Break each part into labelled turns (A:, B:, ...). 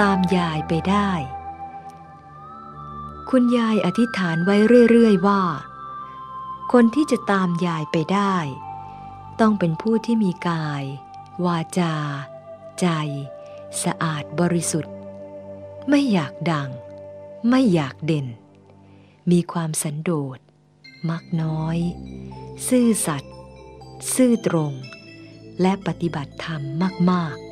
A: ตามยายไปได้ คุณยายอธิษฐานไว้เรื่อยๆว่า คนที่จะตามยายไปได้ ต้องเป็นผู้ที่มีกาย วาจา ใจ สะอาดบริสุทธิ์ ไม่อยากดัง ไม่อยากเด่น มีความสันโดษ มักน้อย ซื่อสัตย์ซื่อตรง และปฏิบัติธรรมมาก ๆ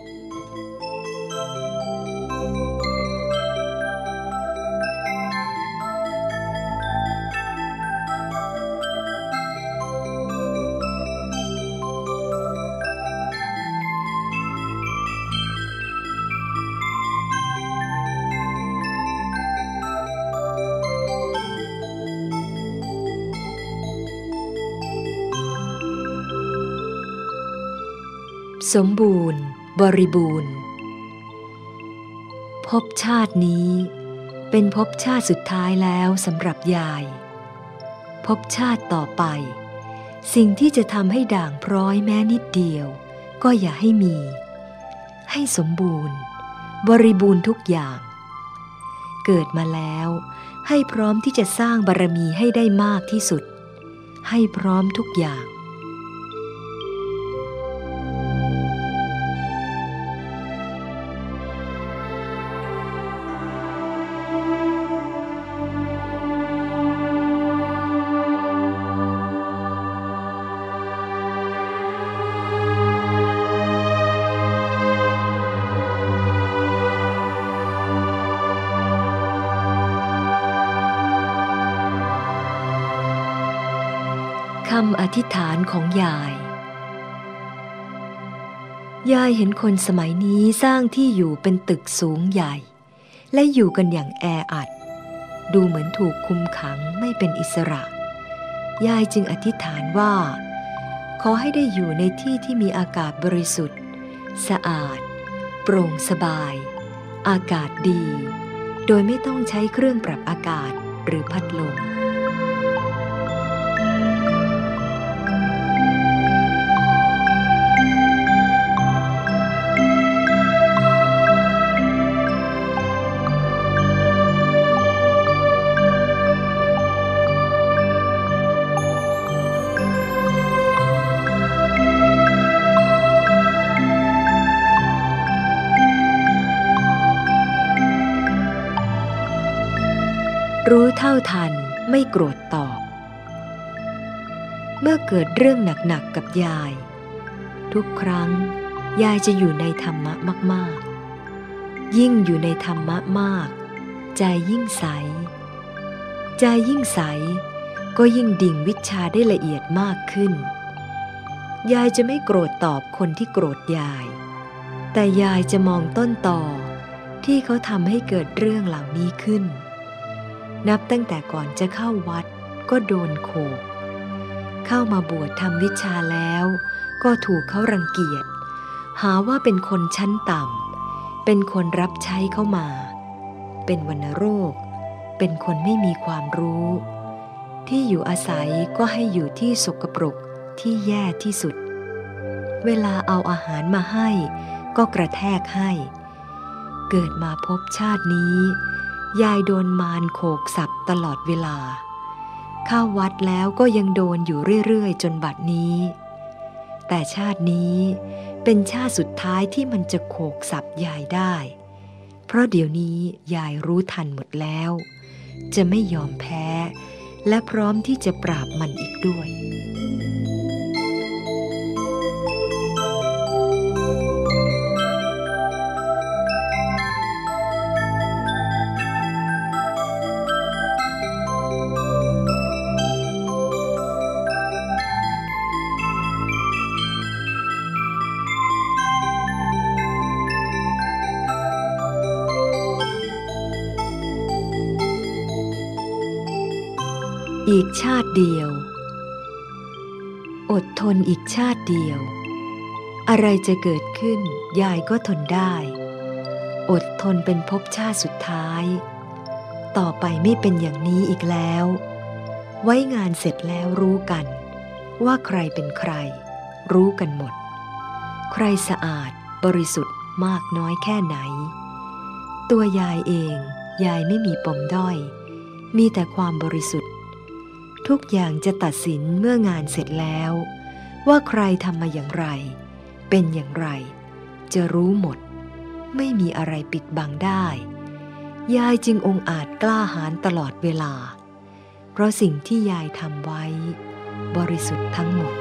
A: สมบูรณ์ บริบูรณ์ พบชาตินี้เป็นพบชาติสุดท้ายแล้วสำหรับยาย พบชาติต่อไป สิ่งที่จะทำให้ด่างพร้อยแม้นิดเดียว ก็อย่าให้มี ให้สมบูรณ์ บริบูรณ์ทุกอย่าง เกิดมาแล้ว ให้พร้อมที่จะสร้างบารมีให้ได้มากที่สุด ให้พร้อมทุกอย่าง ธิษฐานของยาย ยายเห็นคนสมัยนี้สร้างที่อยู่เป็นตึกสูงใหญ่ และอยู่กันอย่างแออัด ดูเหมือนถูกคุมขังไม่เป็นอิสระ ยายจึงอธิษฐานว่า ขอให้ได้อยู่ในที่ที่มีอากาศบริสุทธิ์ สะอาด โปร่งสบาย อากาศดี โดยไม่ต้องใช้เครื่องปรับอากาศหรือพัดลม เกิดเรื่องหนักๆกับยาย ทุกครั้งยายจะอยู่ในธรรมะมากๆ ยิ่งอยู่ในธรรมะมาก ใจยิ่งใส ใจยิ่งใส ก็ยิ่งดิ่งวิชาได้ละเอียดมากขึ้น ยายจะไม่โกรธตอบคนที่โกรธยาย แต่ยายจะมองต้นต่อที่เขาทำให้เกิดเรื่องเหล่านี้ขึ้น นับตั้งแต่ก่อนจะเข้าวัดก็โดนโขก เข้ามาบวชทำวิชาแล้ว ก็ถูกเขารังเกียจ หาว่าเป็นคนชั้นต่ำ เป็นคนรับใช้เข้ามา เป็นวัณโรค เป็นคนไม่มีความรู้ ที่อยู่อาศัยก็ให้อยู่ที่สกปรกที่แย่ที่สุด เวลาเอาอาหารมาให้ก็กระแทกให้ เกิดมาพบชาตินี้ ยายโดนมารโขกสับตลอดเวลา เข้าวัดแล้วก็ยังโดนอยู่เรื่อยๆ จนบัดนี้ แต่ชาตินี้เป็นชาติสุดท้ายที่มันจะโขกสับยายได้ เพราะเดี๋ยวนี้ยายรู้ทันหมดแล้ว จะไม่ยอมแพ้ และพร้อมที่จะปราบมันอีกด้วย อีกชาติเดียว อดทนอีกชาติเดียว อะไรจะเกิดขึ้น ยายก็ทนได้ อดทนเป็นภพชาติสุดท้าย ต่อไปไม่เป็นอย่างนี้อีกแล้ว ไว้งานเสร็จแล้วรู้กัน ว่าใครเป็นใคร รู้กันหมด ใครสะอาดบริสุทธิ์มากน้อยแค่ไหน ตัวยายเอง ยายไม่มีปมด้อย มีแต่ความบริสุทธิ์ ทุกอย่างจะตัดสินเมื่องานเสร็จแล้ว ว่าใครทำมาอย่างไร เป็นอย่างไร จะรู้หมด ไม่มีอะไรปิดบังได้ ยายจึงองอาจกล้าหาญตลอดเวลา เพราะสิ่งที่ยายทำไว้ บริสุทธิ์ทั้งหมด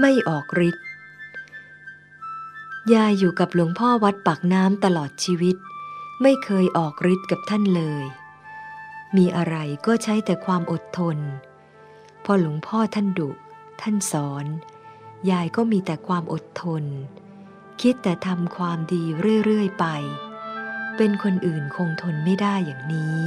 A: ไม่ออกฤทธิ์ยายอยู่กับหลวงพ่อวัดปากน้ำตลอดชีวิต ไม่เคยออกฤทธิ์กับท่านเลย มีอะไรก็ใช้แต่ความอดทน พอหลวงพ่อท่านดุ ท่านสอน ยายก็มีแต่ความอดทน คิดแต่ทำความดีเรื่อย ๆ ไป เป็นคนอื่นคงทนไม่ได้อย่างนี้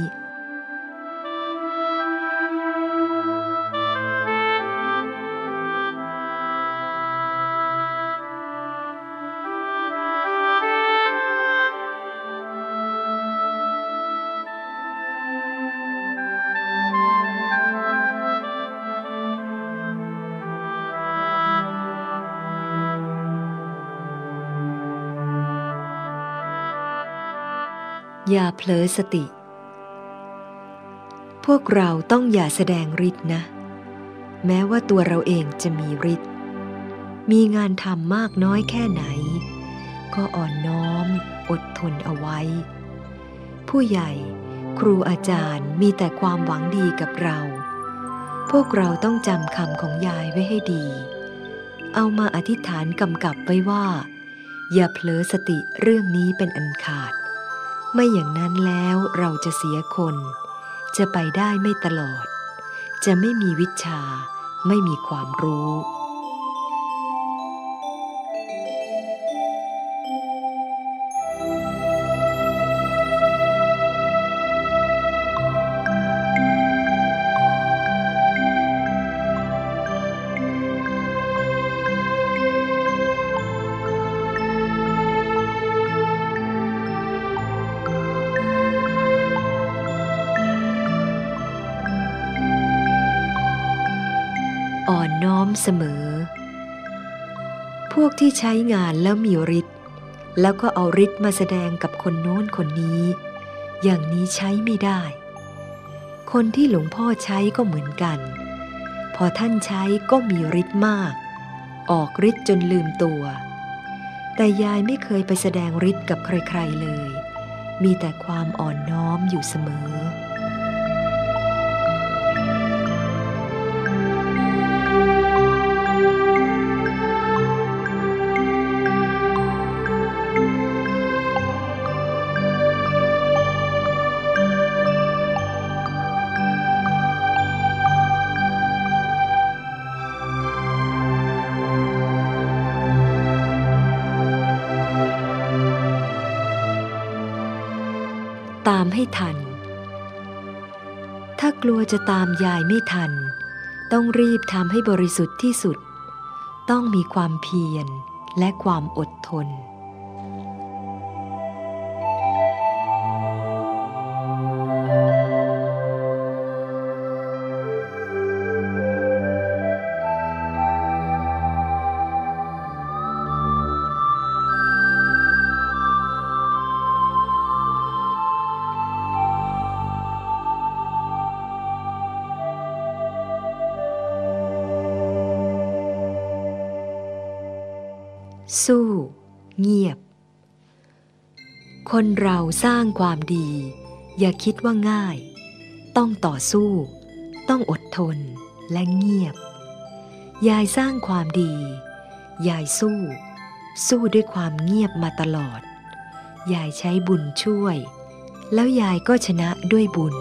A: เผลอสติ พวกเราต้องอย่าแสดงฤทธิ์นะ แม้ว่าตัวเราเองจะมีฤทธิ์มีงานทำมากน้อยแค่ไหน ก็อ่อนน้อม อดทนเอาไว้ ผู้ใหญ่ครูอาจารย์มีแต่ความหวังดีกับเรา พวกเราต้องจำคำของยายไว้ให้ดี เอามาอธิษฐานกำกับไว้ว่า อย่าเผลอสติเรื่องนี้เป็นอันขาด ไม่อย่างนั้นแล้วเราจะเสียคน จะไปได้ไม่ตลอด จะไม่มีวิชา ไม่มีความรู้ เสมอ พวกที่ใช้งานแล้วมีฤทธิ์แล้วก็เอาฤทธิ์มาแสดงกับคนโน้นคนนี้ อย่างนี้ใช้ไม่ได้ คนที่หลวงพ่อใช้ก็เหมือนกัน พอท่านใช้ก็มีฤทธิ์มาก ออกฤทธิ์จนลืมตัว แต่ยายไม่เคยไปแสดงฤทธิ์กับใครๆเลย มีแต่ความอ่อนน้อมอยู่เสมอามให้ทัน ถ้ากลัวจะตามยายไม่ทัน ต้องรีบทำให้บริสุทธิ์ที่สุด ต้องมีความเพียรและความอดทน สร้างความดี อย่าคิดว่าง่าย ต้องต่อสู้ ต้องอดทนและเงียบ ยายสร้างความดี ยายสู้ สู้ด้วยความเงียบมาตลอด ยายใช้บุญช่วย แล้วยายก็ชนะด้วยบุญ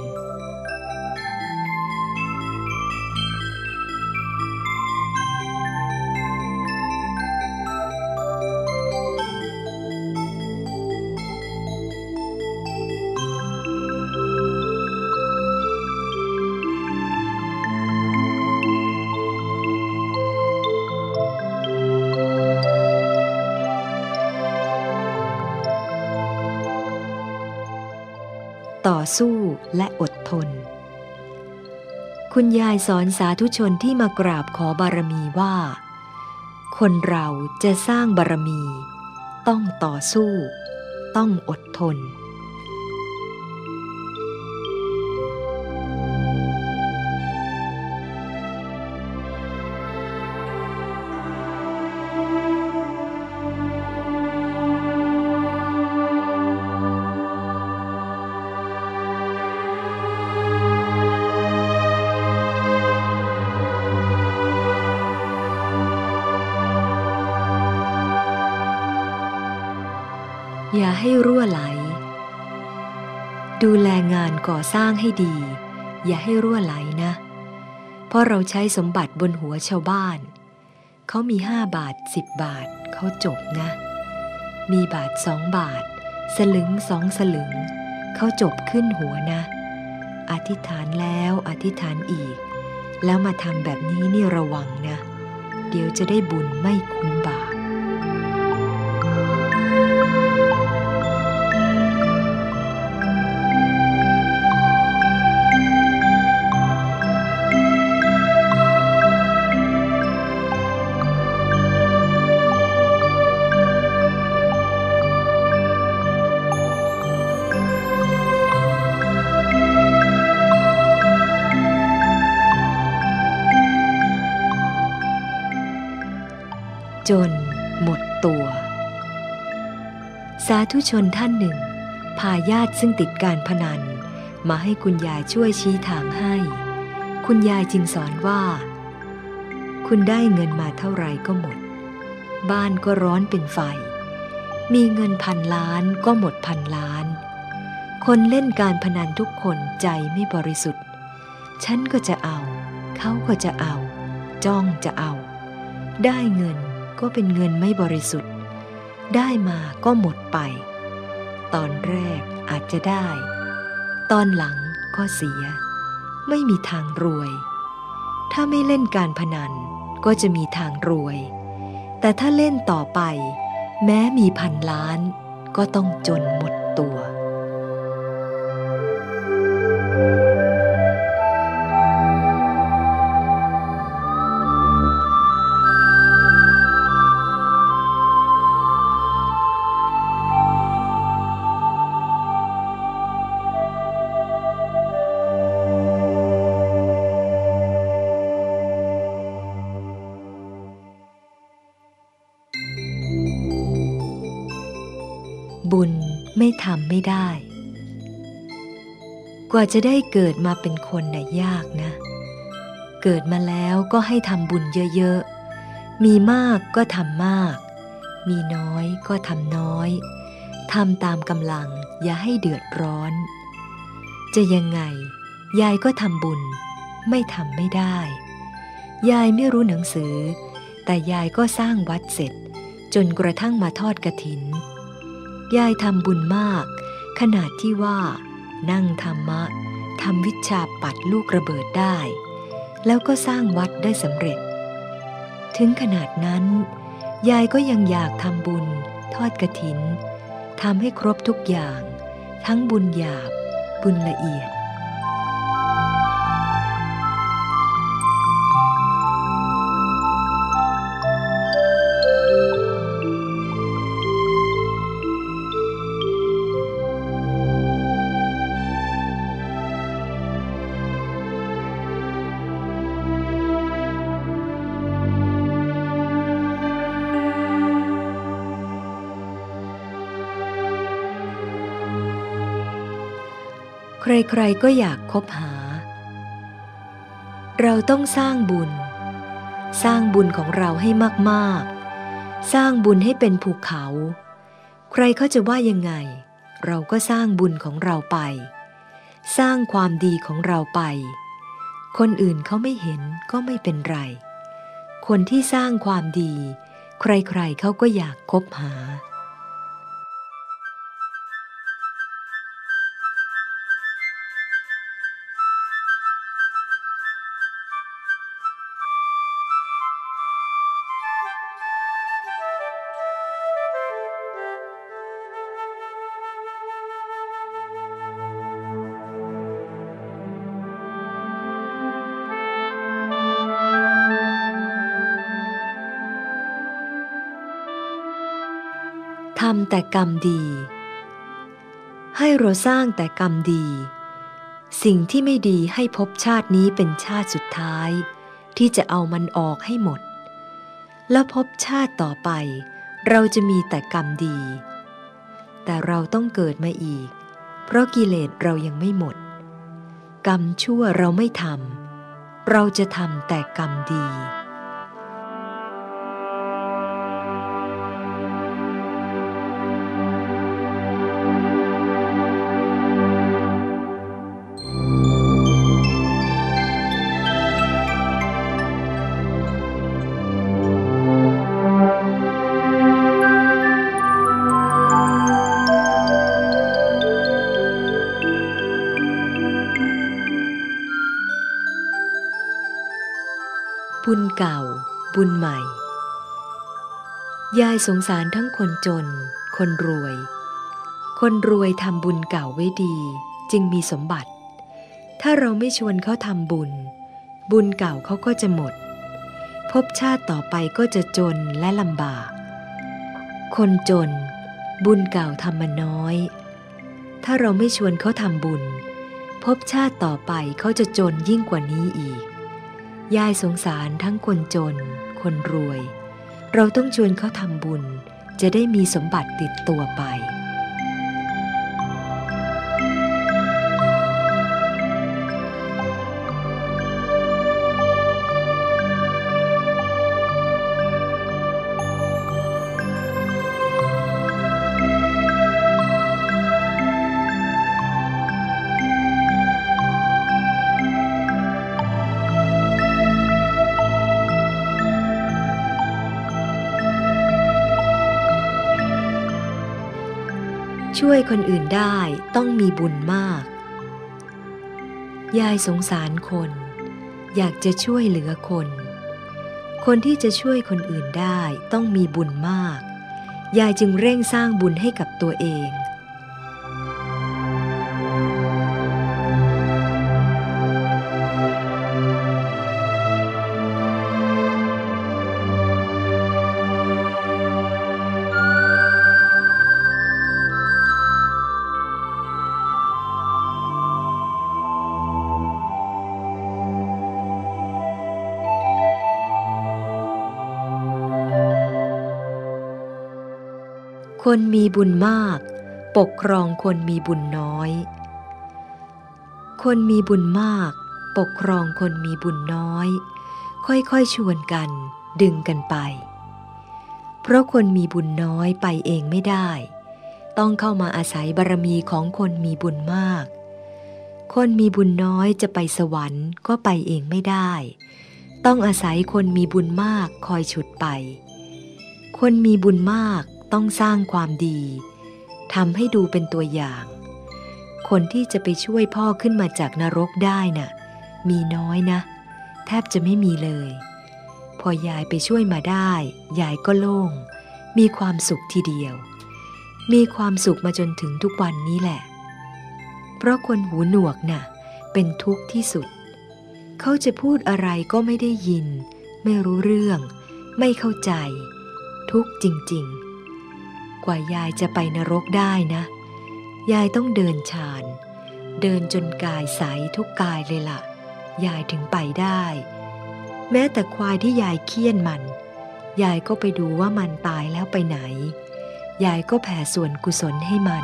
A: และอดทน คุณยายสอนสาธุชนที่มากราบขอบารมีว่า คนเราจะสร้างบารมี ต้องต่อสู้ ต้องอดทน อสร้างให้ดี อย่าให้รั่วไหลนะ เพราะเราใช้สมบัติบนหัวชาวบ้าน เขามีห้าบาทสิบบาทเขาจบนะ มีบาทสองบาท สลึงสองสลึง เขาจบขึ้นหัวนะ อธิษฐานแล้วอธิษฐานอีก แล้วมาทำแบบนี้นี่ระวังนะ เดี๋ยวจะได้บุญไม่คุ้มบา ธุชนท่านหนึ่ง พาญาติซึ่งติดการพนัน มาให้คุณยายช่วยชี้ทางให้ คุณยายจึงสอนว่า คุณได้เงินมาเท่าไรก็หมด บ้านก็ร้อนเป็นไฟ มีเงินพันล้านก็หมดพันล้าน คนเล่นการพนันทุกคนใจไม่บริสุทธิ์ ฉันก็จะเอา เขาก็จะเอา จ้องจะเอา ได้เงินก็เป็นเงินไม่บริสุทธิ์ ได้มาก็หมดไป ตอนแรกอาจจะได้ ตอนหลังก็เสีย ไม่มีทางรวย ถ้าไม่เล่นการพนันก็จะมีทางรวย แต่ถ้าเล่นต่อไป แม้มีพันล้านก็ต้องจนหมดตัว ว่าจะได้เกิดมาเป็นคนน่ะยากนะ เกิดมาแล้วก็ให้ทำบุญเยอะๆ มีมากก็ทำมาก มีน้อยก็ทำน้อย ทำตามกำลังอย่าให้เดือดร้อน จะยังไง ยายก็ทำบุญ ไม่ทำไม่ได้ ยายไม่รู้หนังสือ แต่ยายก็สร้างวัดเสร็จ จนกระทั่งมาทอดกระถิน ยายทำบุญมาก ขนาดที่ว่า นั่งธรรมะทำวิชาปัดลูกระเบิดได้ แล้วก็สร้างวัดได้สำเร็จ ถึงขนาดนั้น ยายก็ยังอยากทำบุญ ทอดกระถินทำให้ครบทุกอย่าง ทั้งบุญหยาบ บุญละเอียด ใครๆก็อยากคบหา เราต้องสร้างบุญ สร้างบุญของเราให้มากๆ สร้างบุญให้เป็นภูเขา ใครเขาจะว่ายังไง เราก็สร้างบุญของเราไป สร้างความดีของเราไป คนอื่นเขาไม่เห็นก็ไม่เป็นไร คนที่สร้างความดี ใครๆเขาก็อยากคบหาำแต่กรรมดี ให้เราสร้างแต่กรรมดี สิ่งที่ไม่ดีให้พบชาตินี้เป็นชาติสุดท้าย ที่จะเอามันออกให้หมด แล้วพบชาติต่อไป เราจะมีแต่กรรมดี แต่เราต้องเกิดมาอีก เพราะกิเลสเรายังไม่หมด กรรมชั่วเราไม่ทำเราจะทำแต่กรรมดี บุญเก่า บุญใหม่ ยายสงสารทั้งคนจน คนรวย คนรวยทำบุญเก่าไว้ดี จึงมีสมบัติ ถ้าเราไม่ชวนเขาทำบุญ บุญเก่าเขาก็จะหมด พบชาติต่อไปก็จะจนและลำบาก คนจน บุญเก่าทำมาน้อย ถ้าเราไม่ชวนเขาทำบุญ พบชาติต่อไปเขาจะจนยิ่งกว่านี้อีก ยายสงสารทั้งคนจน คนรวย เราต้องชวนเขาทำบุญ จะได้มีสมบัติติดตัวไป คนอื่นได้ต้องมีบุญมาก ยายสงสารคน อยากจะช่วยเหลือคน คนที่จะช่วยคนอื่นได้ต้องมีบุญมาก ยายจึงเร่งสร้างบุญให้กับตัวเอง คนมีบุญมาก ปกครองคนมีบุญน้อย คนมีบุญมาก ปกครองคนมีบุญน้อย ค่อยๆชวนกัน ดึงกันไป เพราะคนมีบุญน้อยไปเองไม่ได้ ต้องเข้ามาอาศัยบารมีของคนมีบุญมาก คนมีบุญน้อยจะไปสวรรค์ก็ไปเองไม่ได้ ต้องอาศัยคนมีบุญมากคอยฉุดไป คนมีบุญมาก ต้องสร้างความดีทำให้ดูเป็นตัวอย่าง คนที่จะไปช่วยพ่อขึ้นมาจากนรกได้น่ะ มีน้อยนะ แทบจะไม่มีเลย พอยายไปช่วยมาได้ ยายก็โล่ง มีความสุขทีเดียว มีความสุขมาจนถึงทุกวันนี้แหละ เพราะคนหูหนวกน่ะ เป็นทุกข์ที่สุด เขาจะพูดอะไรก็ไม่ได้ยิน ไม่รู้เรื่อง ไม่เข้าใจ ทุกข์จริง ๆ กว่ายายจะไปนรกได้นะ ยายต้องเดินชาน เดินจนกายใสทุกกายเลยละ่ะ ยายถึงไปได้ แม้แต่ควายที่ยายเคี่ยนมัน ยายก็ไปดูว่ามันตายแล้วไปไหน ยายก็แผ่ส่วนกุศลให้มัน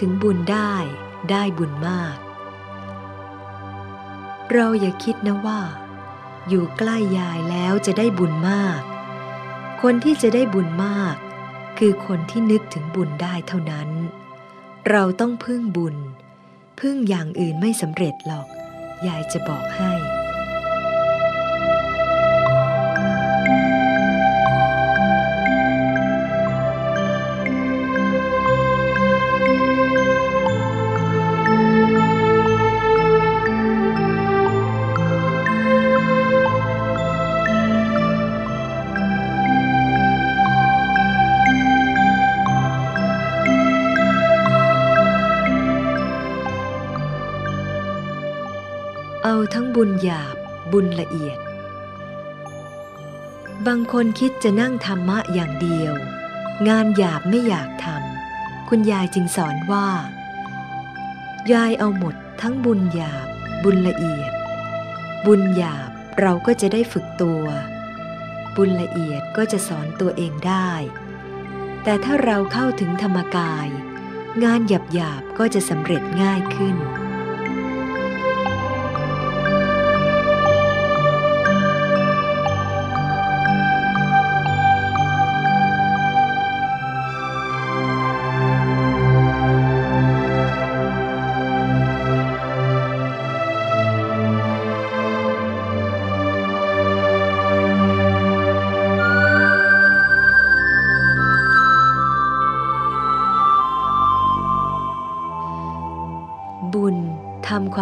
A: ถึงบุญได้ได้บุญมาก เราอย่าคิดนะว่า อยู่ใกล้ยายแล้วจะได้บุญมาก คนที่จะได้บุญมาก คือคนที่นึกถึงบุญได้เท่านั้น เราต้องพึ่งบุญ พึ่งอย่างอื่นไม่สำเร็จหรอก ยายจะบอกให้ ญหยาบ บุญละเอียด บางคนคิดจะนั่งธรรมะอย่างเดียว งานหยาบไม่อยากทำคุณยายจึงสอนว่า ยายเอาหมดทั้งบุญหยาบ บุญละเอียด บุญหยาบเราก็จะได้ฝึกตัว บุญละเอียดก็จะสอนตัวเองได้ แต่ถ้าเราเข้าถึงธรรมกาย งานหยาบๆก็จะสำเร็จง่ายขึ้น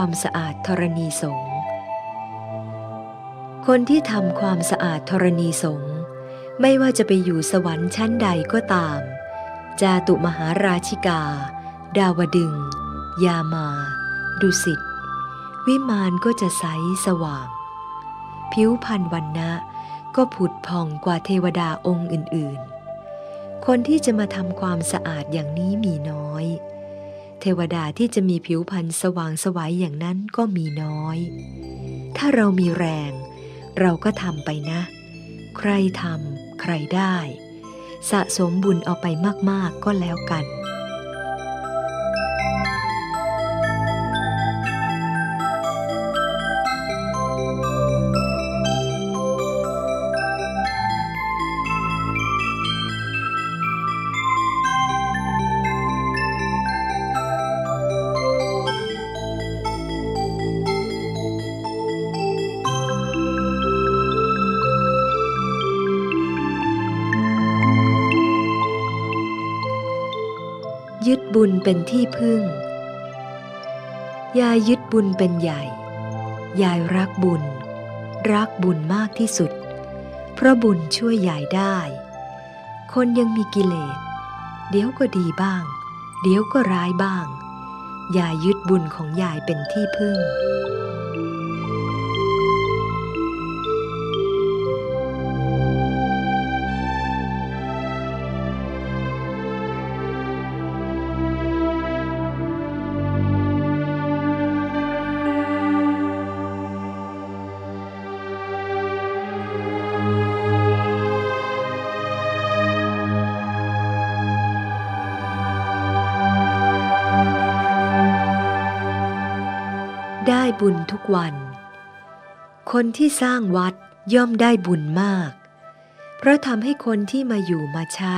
A: ความสะอาดธรณีสงฆ์คนที่ทำความสะอาดธรณีสงฆ์ไม่ว่าจะไปอยู่สวรรค์ชั้นใดก็ตาม จาตุมหาราชิกา ดาวดึง ยามา ดุสิต วิมานก็จะใสสว่าง ผิวพรรณวันนะก็ผุดผ่องกว่าเทวดาองค์อื่น ๆ คนที่จะมาทำความสะอาดอย่างนี้มีน้อย เทวดาที่จะมีผิวพรรณสว่างสวัยอย่างนั้นก็มีน้อย ถ้าเรามีแรง เราก็ทำไปนะ ใครทำใครได้ สะสมบุญเอาไปมาก ๆ ก็แล้วกัน บุญเป็นที่พึ่ง ยายยึดบุญเป็นใหญ่ ยายรักบุญ รักบุญมากที่สุด เพราะบุญช่วยยายได้ คนยังมีกิเลส เดี๋ยวก็ดีบ้าง เดี๋ยวก็ร้ายบ้าง ยายยึดบุญของยายเป็นที่พึ่ง วัน คนที่สร้างวัดย่อมได้บุญมาก เพราะทำให้คนที่มาอยู่มาใช้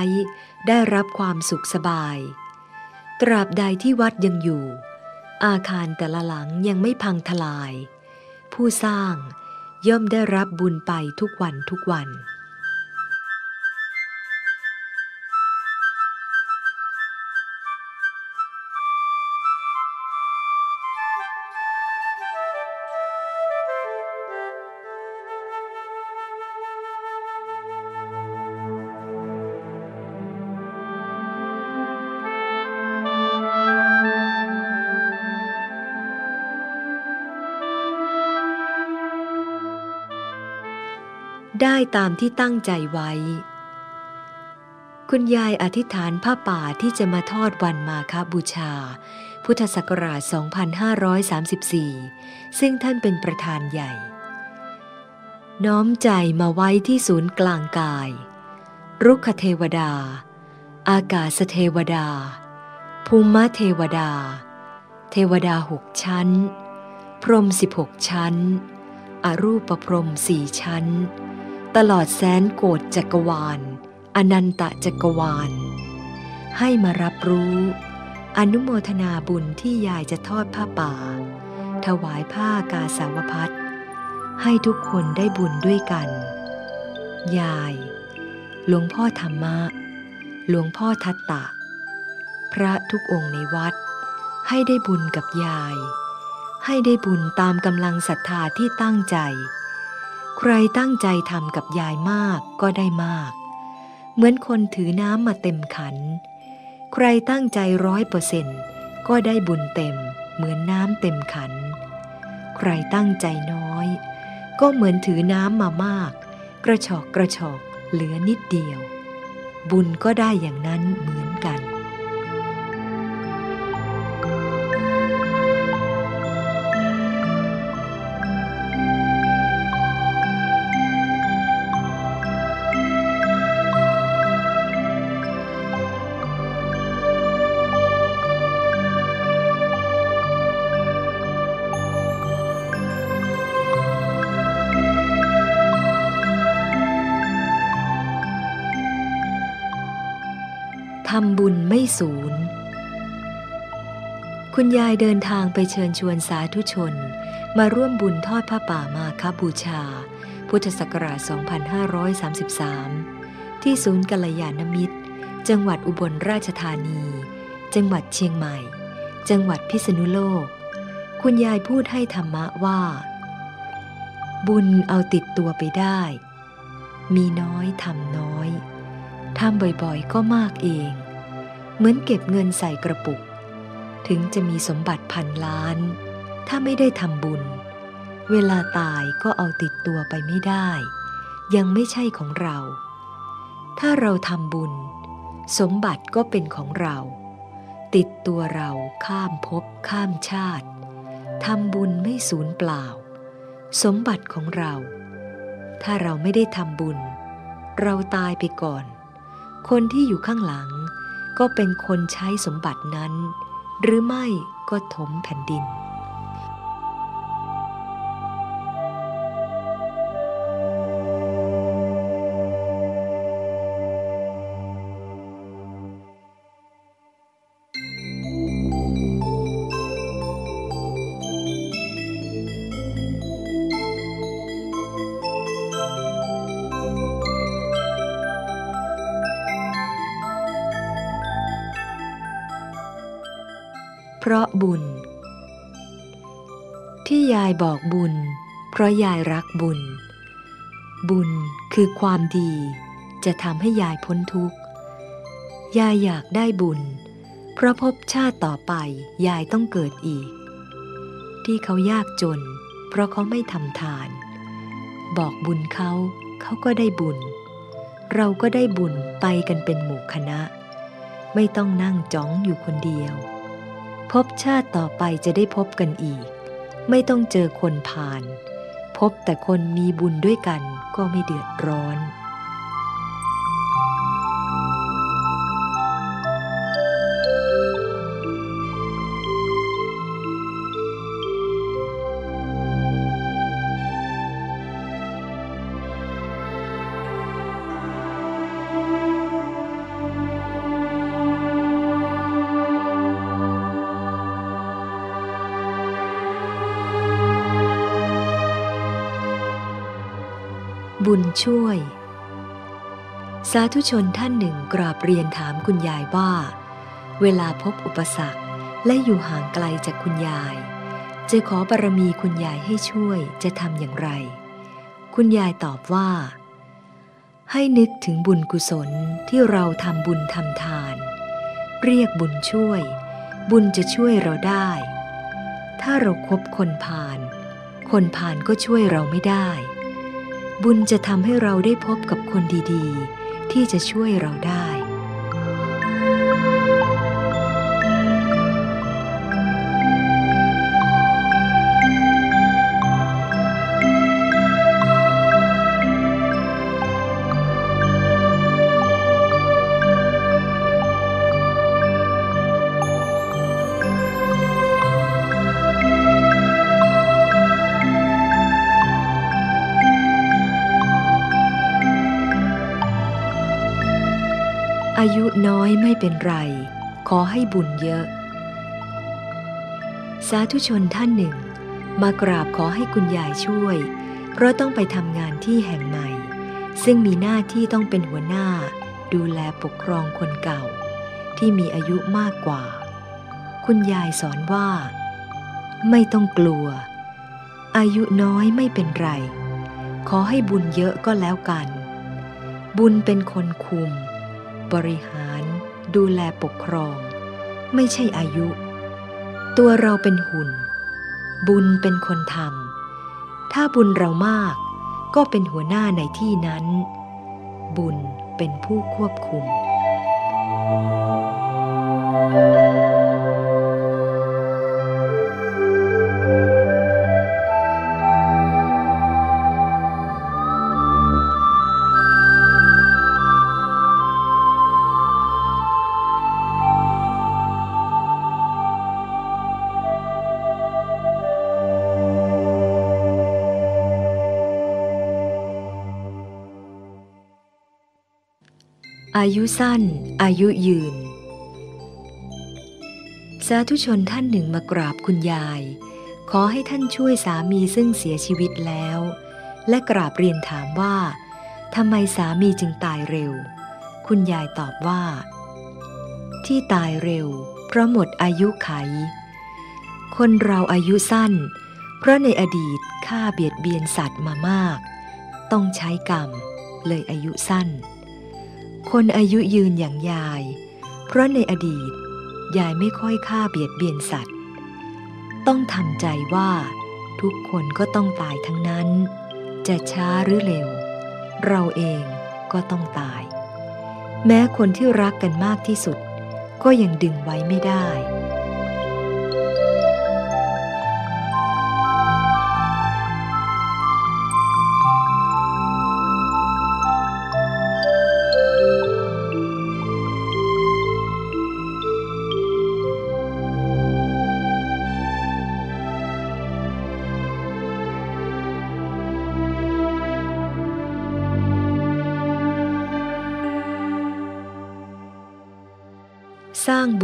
A: ได้รับความสุขสบาย ตราบใดที่วัดยังอยู่ อาคารแต่ละหลังยังไม่พังทลาย ผู้สร้างย่อมได้รับบุญไปทุกวันทุกวัน ตามที่ตั้งใจไว้ คุณยายอธิษฐานผ้าป่าที่จะมาทอดวันมาคบูชา พุทธศักราช 2534 ซึ่งท่านเป็นประธานใหญ่ น้อมใจมาไว้ที่ศูนย์กลางกาย รุกขเทวดา อากาศเทวดา ภูมิเทวดา เทวดาหกชั้น พรมสิบหกชั้นอรูปพรมสี่ชั้น ตลอดแสนโกฏจักรวาล อนันตจักรวาล ให้มารับรู้ อนุโมทนาบุญที่ยายจะทอดผ้าป่า ถวายผ้ากาสาวพัดให้ทุกคนได้บุญด้วยกัน ยาย หลวงพ่อธรรมะ หลวงพ่อทัตตะ พระทุกองค์ในวัด ให้ได้บุญกับยาย ให้ได้บุญตามกำลังศรัทธาที่ตั้งใจ ใครตั้งใจทำกับยายมากก็ได้มาก เหมือนคนถือน้ำมาเต็มขัน ใครตั้งใจร้อยเปอร์เซนต์ก็ได้บุญเต็ม เหมือนน้ำเต็มขัน ใครตั้งใจน้อย ก็เหมือนถือน้ำมามาก กระชอกกระชอกเหลือนิดเดียว บุญก็ได้อย่างนั้นเหมือนกัน ไม่สูญคุณยายเดินทางไปเชิญชวนสาธุชน มาร่วมบุญทอดผ้าป่ามาคบูชา พุทธศักราช 2533 ที่ศูนย์กัลยาณมิตร จังหวัดอุบลราชธานี จังหวัดเชียงใหม่ จังหวัดพิษณุโลก คุณยายพูดให้ธรรมะว่า บุญเอาติดตัวไปได้ มีน้อยทำน้อยทำบ่อยๆ ก็มากเอง เหมือนเก็บเงินใส่กระปุก ถึงจะมีสมบัติพันล้าน ถ้าไม่ได้ทำบุญ เวลาตายก็เอาติดตัวไปไม่ได้ ยังไม่ใช่ของเรา ถ้าเราทำบุญ สมบัติก็เป็นของเรา ติดตัวเราข้ามภพข้ามชาติทำบุญไม่สูญเปล่า สมบัติของเรา ถ้าเราไม่ได้ทำบุญ เราตายไปก่อน คนที่อยู่ข้างหลัง ก็เป็นคนใช้สมบัตินั้น หรือไม่ก็ถมแผ่นดิน บุญ ที่ยายบอกบุญ เพราะยายรักบุญ บุญคือความดี จะทำให้ยายพ้นทุกข์ ยายอยากได้บุญ เพราะพบชาติต่อไปยายต้องเกิดอีก ที่เขายากจน เพราะเขาไม่ทำทาน บอกบุญเขาเขาก็ได้บุญ เราก็ได้บุญไปกันเป็นหมู่คณะ ไม่ต้องนั่งจ้องอยู่คนเดียว พบชาติต่อไปจะได้พบกันอีก ไม่ต้องเจอคนผ่าน พบแต่คนมีบุญด้วยกันก็ไม่เดือดร้อน ช่วย สาธุชนท่านหนึ่งกราบเรียนถามคุณยายว่า เวลาพบอุปสรรคและอยู่ห่างไกลจากคุณยาย จะขอบารมีคุณยายให้ช่วยจะทำอย่างไร คุณยายตอบว่า ให้นึกถึงบุญกุศลที่เราทำบุญทำทาน เรียกบุญช่วย บุญจะช่วยเราได้ ถ้าเราครบคนผ่าน คนผ่านก็ช่วยเราไม่ได้ บุญจะทำให้เราได้พบกับคนดีๆ ที่จะช่วยเราได้ น้อยไม่เป็นไร ขอให้บุญเยอะ สาธุชนท่านหนึ่ง มากราบขอให้คุณยายช่วย เพราะต้องไปทำงานที่แห่งใหม่ ซึ่งมีหน้าที่ต้องเป็นหัวหน้า ดูแลปกครองคนเก่า ที่มีอายุมากกว่า คุณยายสอนว่า ไม่ต้องกลัว อายุน้อยไม่เป็นไร ขอให้บุญเยอะก็แล้วกัน บุญเป็นคนคุมบริหาร ดูแลปกครอง ไม่ใช่อายุ ตัวเราเป็นหุ่น บุญเป็นคนทำถ้าบุญเรามาก ก็เป็นหัวหน้าในที่นั้น บุญเป็นผู้ควบคุม อายุสั้น อายุยืน สาธุชนท่านหนึ่งมากราบคุณยาย ขอให้ท่านช่วยสามีซึ่งเสียชีวิตแล้ว และกราบเรียนถามว่าทำไมสามีจึงตายเร็ว คุณยายตอบว่า ที่ตายเร็ว เพราะหมดอายุไข คนเราอายุสั้น เพราะในอดีตฆ่าเบียดเบียนสัตว์มามาก ต้องใช้กรรม เลยอายุสั้น คนอายุยืนอย่างยาย เพราะในอดีต ยายไม่ค่อยฆ่าเบียดเบียนสัตว์ ต้องทำใจว่า ทุกคนก็ต้องตายทั้งนั้น จะช้าหรือเร็ว เราเองก็ต้องตาย แม้คนที่รักกันมากที่สุด ก็ยังดึงไว้ไม่ได้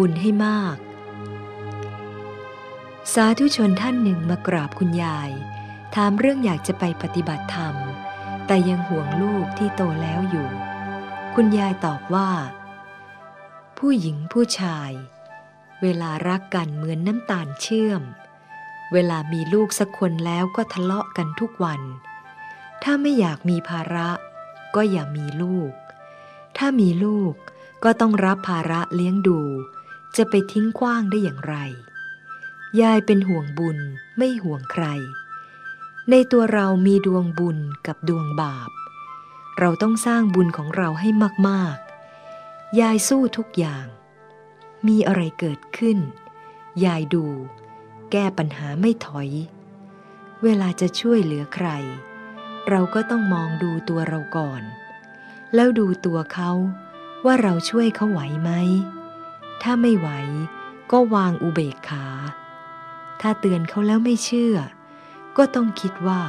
A: บุญให้มาก สาธุชนท่านหนึ่งมากราบคุณยาย ถามเรื่องอยากจะไปปฏิบัติธรรม แต่ยังห่วงลูกที่โตแล้วอยู่ คุณยายตอบว่า ผู้หญิงผู้ชาย เวลารักกันเหมือนน้ำตาลเชื่อม เวลามีลูกสักคนแล้วก็ทะเลาะกันทุกวัน ถ้าไม่อยากมีภาระ ก็อย่ามีลูก ถ้ามีลูกก็ต้องรับภาระเลี้ยงดู จะไปทิ้งขว้างได้อย่างไร ยายเป็นห่วงบุญไม่ห่วงใคร ในตัวเรามีดวงบุญกับดวงบาป เราต้องสร้างบุญของเราให้มากๆ ยายสู้ทุกอย่าง มีอะไรเกิดขึ้น ยายดู แก้ปัญหาไม่ถอย เวลาจะช่วยเหลือใคร เราก็ต้องมองดูตัวเราก่อน แล้วดูตัวเขาว่าเราช่วยเขาไหวไหม ถ้าไม่ไหว ก็วางอุเบกขา ถ้าเตือนเขาแล้วไม่เชื่อ ก็ต้องคิดว่า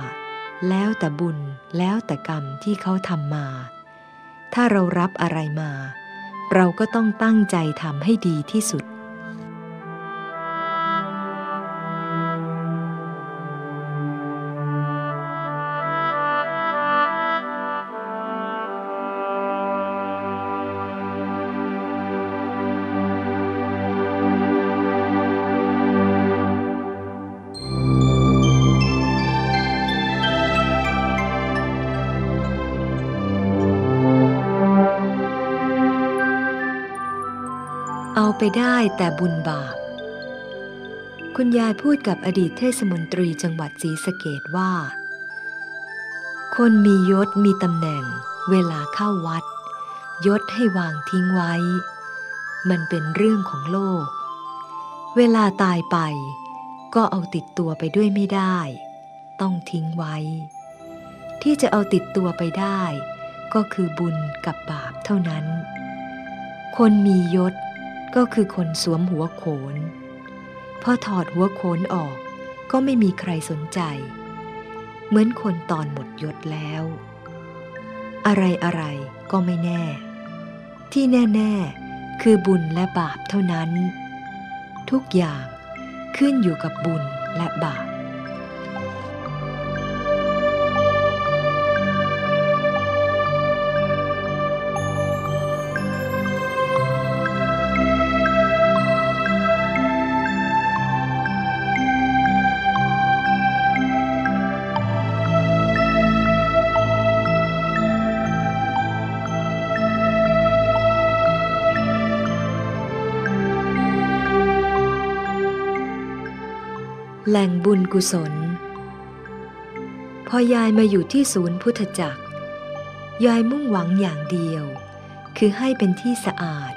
A: แล้วแต่บุญแล้วแต่กรรมที่เขาทำมา ถ้าเรารับอะไรมา เราก็ต้องตั้งใจทำให้ดีที่สุด ไปได้แต่บุญบาป คุณยายพูดกับอดีตเทศมนตรีจังหวัดศรีสะเกดว่า คนมียศมีตำแหน่ง เวลาเข้าวัด ยศให้วางทิ้งไว้ มันเป็นเรื่องของโลก เวลาตายไป ก็เอาติดตัวไปด้วยไม่ได้ ต้องทิ้งไว้ ที่จะเอาติดตัวไปได้ ก็คือบุญกับบาปเท่านั้น คนมียศ ก็คือคนสวมหัวโขน พอถอดหัวโขนออกก็ไม่มีใครสนใจ เหมือนคนตอนหมดยศแล้ว อะไรอะไรก็ไม่แน่ ที่แน่ ๆ คือบุญและบาปเท่านั้น ทุกอย่างขึ้นอยู่กับบุญและบาป แหล่งบุญกุศล พอยายมาอยู่ที่ศูนย์พุทธจักร ยายมุ่งหวังอย่างเดียว คือให้เป็นที่สะอาด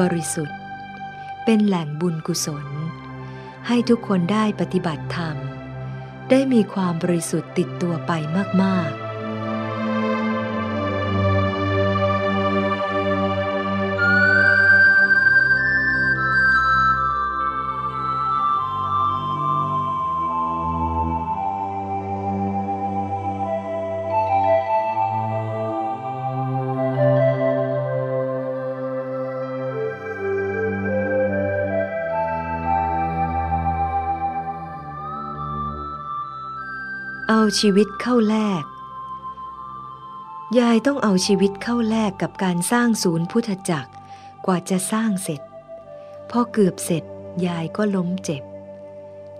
A: บริสุทธิ์ เป็นแหล่งบุญกุศล ให้ทุกคนได้ปฏิบัติธรรม ได้มีความบริสุทธิ์ติดตัวไปมาก ๆ เอาชีวิตเข้าแลก ยายต้องเอาชีวิตเข้าแลกกับการสร้างศูนย์พุทธจักรกว่าจะสร้างเสร็จ พอเกือบเสร็จยายก็ล้มเจ็บ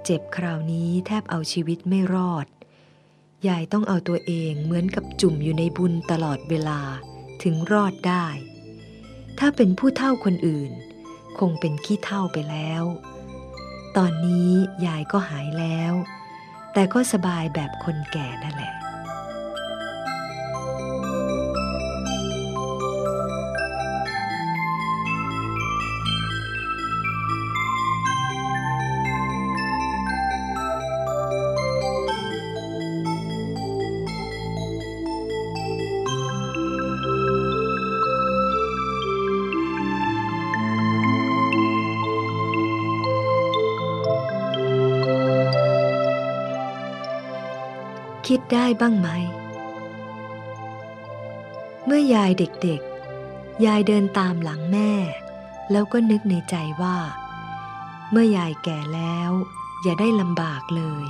A: เจ็บคราวนี้แทบเอาชีวิตไม่รอด ยายต้องเอาตัวเองเหมือนกับจุ่มอยู่ในบุญตลอดเวลาถึงรอดได้ ถ้าเป็นผู้เท่าคนอื่น คงเป็นขี้เท่าไปแล้ว ตอนนี้ยายก็หายแล้ว แต่ก็สบายแบบคนแก่นั่นแหละ คิดได้บ้างไหม เมื่อยายเด็กๆ ยายเดินตามหลังแม่ แล้วก็นึกในใจว่า เมื่อยายแก่แล้ว อย่าได้ลำบากเลย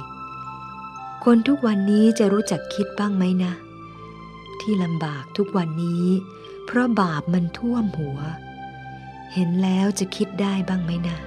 A: คนทุกวันนี้จะรู้จักคิดบ้างไหมนะ ที่ลำบากทุกวันนี้ เพราะบาปมันท่วมหัว เห็นแล้วจะคิดได้บ้างไหมนะ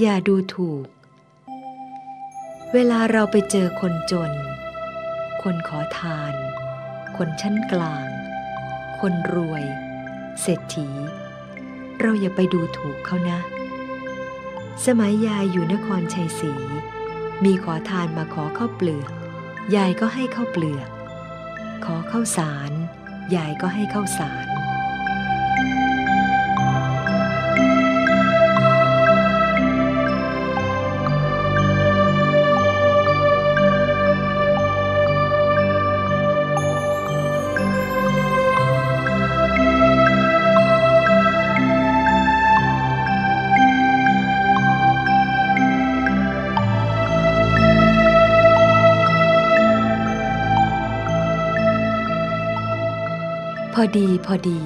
A: อย่าดูถูก เวลาเราไปเจอคนจน คนขอทาน คนชั้นกลาง คนรวย เศรษฐี เราอย่าไปดูถูกเขานะ สมัยยายอยู่นครชัยศรีมีขอทานมาขอข้าวเปลือก ยายก็ให้ข้าวเปลือก ขอข้าวสาร ยายก็ให้ข้าวสาร พอดี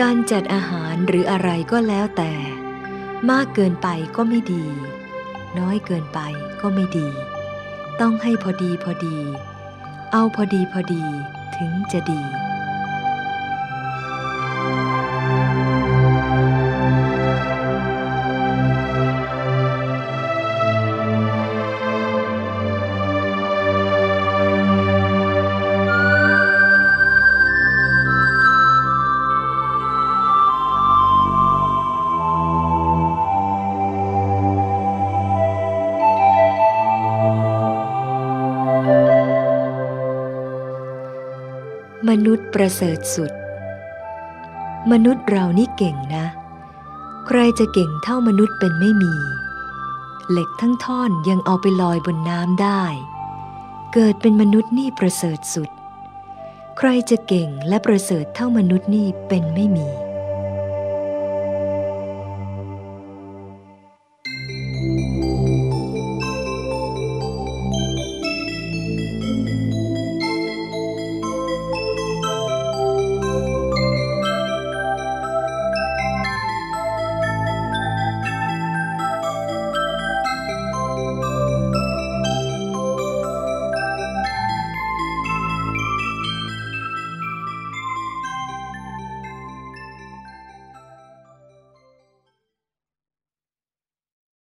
A: การจัดอาหารหรืออะไรก็แล้วแต่ มากเกินไปก็ไม่ดี น้อยเกินไปก็ไม่ดี ต้องให้พอดีพอดี เอาพอดีพอดีถึงจะดี ประเสริฐสุด มนุษย์เรานี่เก่งนะ ใครจะเก่งเท่ามนุษย์เป็นไม่มี เหล็กทั้งท่อนยังเอาไปลอยบนน้ำได้ เกิดเป็นมนุษย์นี่ประเสริฐสุด ใครจะเก่งและประเสริฐเท่ามนุษย์นี่เป็นไม่มี